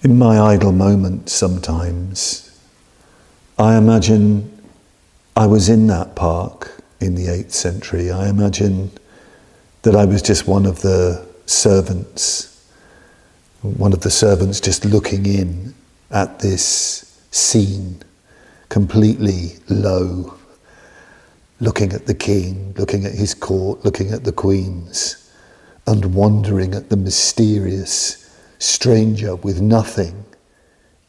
In my idle moments, sometimes, I imagine I was in that park in the 8th century. I imagine that I was just one of the servants, one of the servants just looking in at this scene, completely low, looking at the king, looking at his court, looking at the queens, and wondering at the mysterious stranger with nothing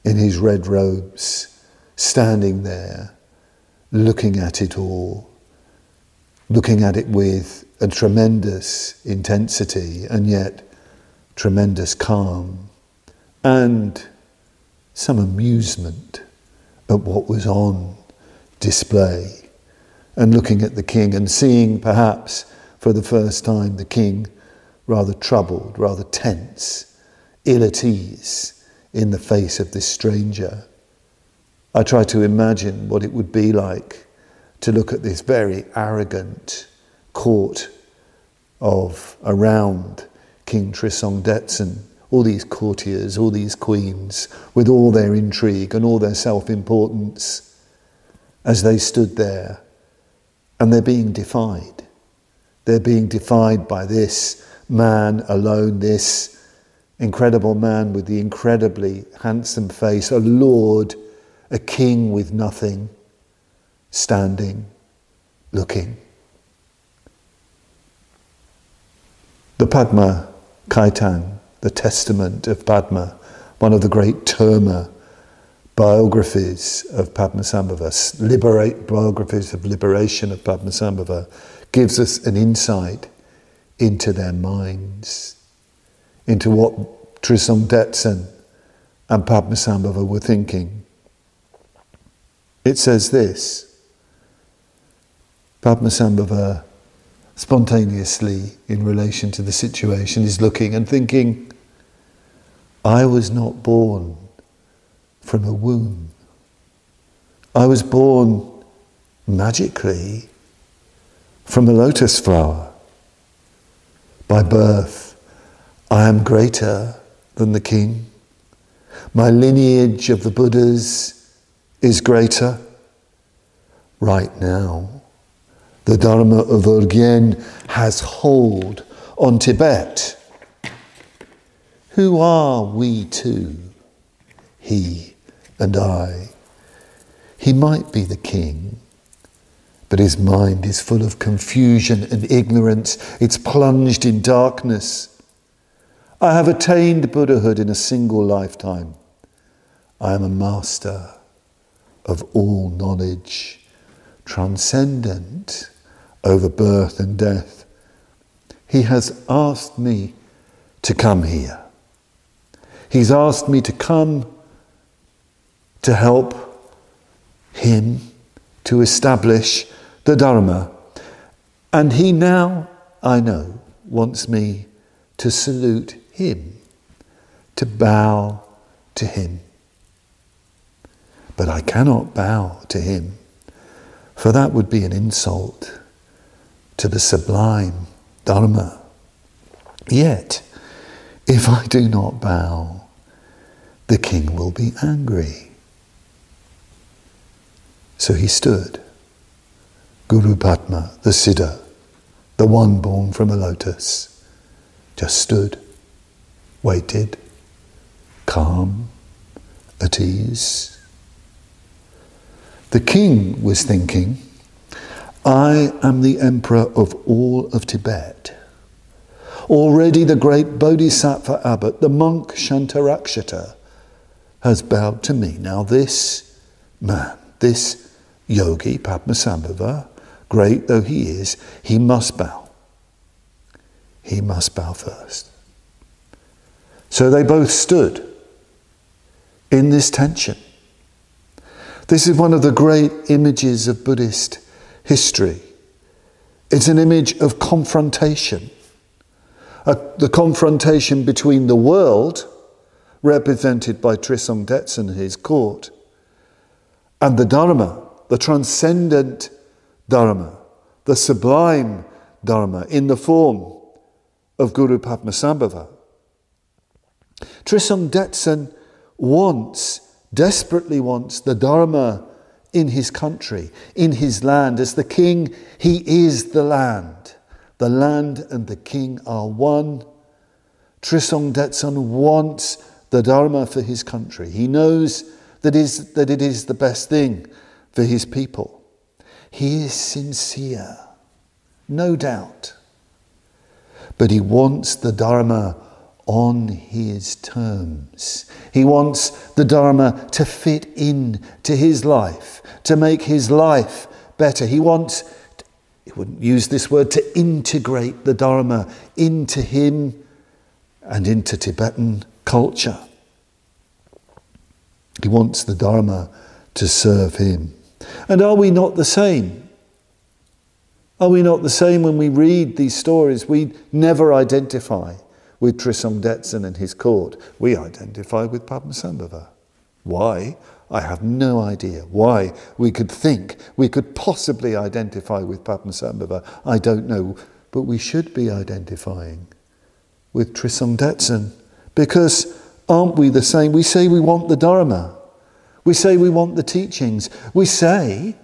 in his red robes, standing there, looking at it all, looking at it with a tremendous intensity and yet tremendous calm and some amusement at what was on display and looking at the king and seeing perhaps for the first time the king rather troubled, rather tense ill at ease in the face of this stranger. I try to imagine what it would be like to look at this very arrogant court of around King Trisong Detsen, all these courtiers, all these queens, with all their intrigue and all their self importance, as they stood there and they're being defied. They're being defied by this man alone, this incredible man with the incredibly handsome face, a lord, a king with nothing, standing, looking. The Padma Kathang, the testament of Padma, one of the great Terma biographies of Padmasambhava, liberate, biographies of liberation of Padmasambhava, gives us an insight into their minds into what Trisong and Padmasambhava were thinking. It says this Padmasambhava spontaneously, in relation to the situation, is looking and thinking, I was not born from a womb. I was born magically from a lotus flower by birth I am greater than the king. My lineage of the Buddhas is greater. Right now, the Dharma of Urgyen has hold on Tibet. Who are we two? He and I. He might be the king, but his mind is full of confusion and ignorance. It's plunged in darkness. I have attained Buddhahood in a single lifetime. I am a master of all knowledge, transcendent over birth and death. He has asked me to come here. He's asked me to come to help him to establish the Dharma. And he now, I know, wants me to salute him, to bow to Him. But I cannot bow to Him, for that would be an insult to the sublime Dharma. Yet, if I do not bow, the king will be angry. So he stood. Guru Padma, the Siddha, the one born from a lotus, just stood waited, calm, at ease. The king was thinking, I am the emperor of all of Tibet. Already the great Bodhisattva abbot, the monk Shantarakshita, has bowed to me. Now, this man, this yogi, Padmasambhava, great though he is, he must bow. He must bow first. So they both stood in this tension. This is one of the great images of Buddhist history. It's an image of confrontation. the confrontation between the world, represented by Trisong Detsen and his court, and the Dharma, the transcendent Dharma, the sublime Dharma in the form of Guru Padmasambhava. Trisong Detsen wants, desperately wants the Dharma in his country, in his land. As the king, he is the land. The land and the king are one. Trisong Detsen wants the Dharma for his country. He knows that, is, that it is the best thing for his people. He is sincere, no doubt. But he wants the Dharma on his terms. He wants the Dharma to fit in to his life, to make his life better. He wants, he wouldn't use this word, to integrate the Dharma into him and into Tibetan culture. He wants the Dharma to serve him. And are we not the same? Are we not the same when we read these stories? We never identify with Trisong Detsen and his court. We identify with Padmasambhava. Why? I have no idea why we could think we could possibly identify with Padmasambhava. I don't know, but we should be identifying with Trisong Detsen because aren't we the same? We say we want the Dharma. We say we want the teachings. We say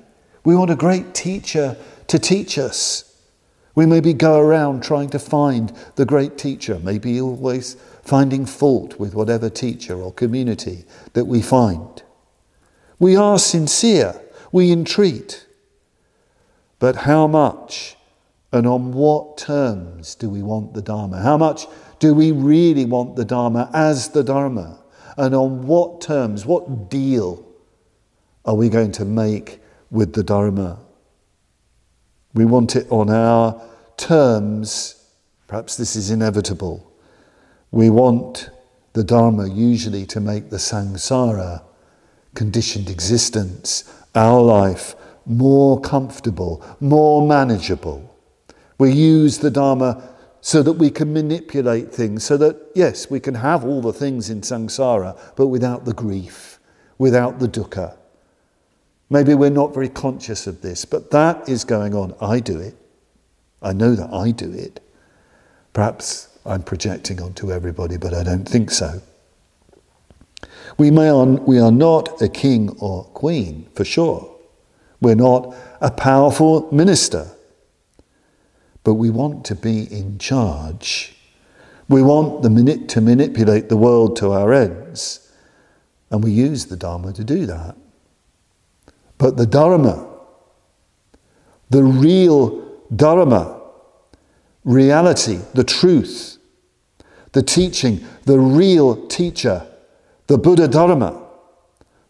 we want a great teacher to teach us. We maybe go around trying to find the great teacher, maybe always finding fault with whatever teacher or community that we find. We are sincere, we entreat. But how much and on what terms do we want the Dharma? How much do we really want the Dharma as the Dharma? And on what terms, what deal are we going to make with the Dharma? We want it on our terms. Perhaps this is inevitable. We want the Dharma usually to make the samsara, conditioned existence, our life, more comfortable, more manageable. We use the Dharma so that we can manipulate things, so that, yes, we can have all the things in samsara, but without the grief, without the dukkha. Maybe we're not very conscious of this, but that is going on. I do it. I know that I do it. Perhaps I'm projecting onto everybody, but I don't think so. We, may on, we are not a king or queen, for sure. We're not a powerful minister. But we want to be in charge. We want the, minute to manipulate the world to our ends. And we use the Dharma to do that. But the Dharma, the real Dharma, reality, the truth, the teaching, the real teacher, the Buddha Dharma,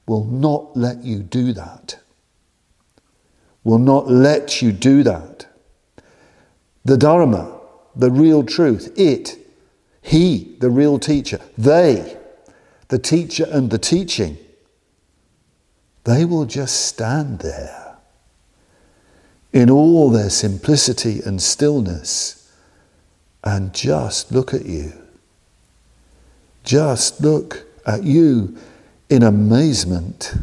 will not let you do that. Will not let you do that. The Dharma, the real truth, it, he, the real teacher, they, the teacher and the teaching, they will just stand there in all their simplicity and stillness and just look at you. Just look at you in amazement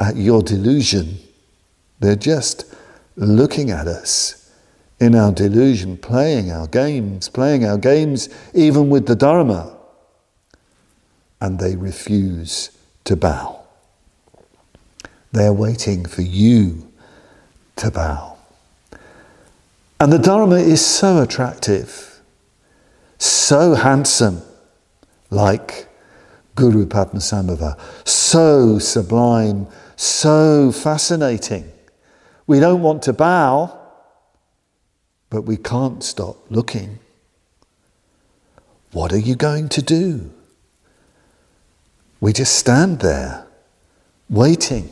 at your delusion. They're just looking at us in our delusion, playing our games, playing our games even with the Dharma. And they refuse to bow. They're waiting for you to bow. And the Dharma is so attractive, so handsome, like Guru Padmasambhava, so sublime, so fascinating. We don't want to bow, but we can't stop looking. What are you going to do? We just stand there, waiting.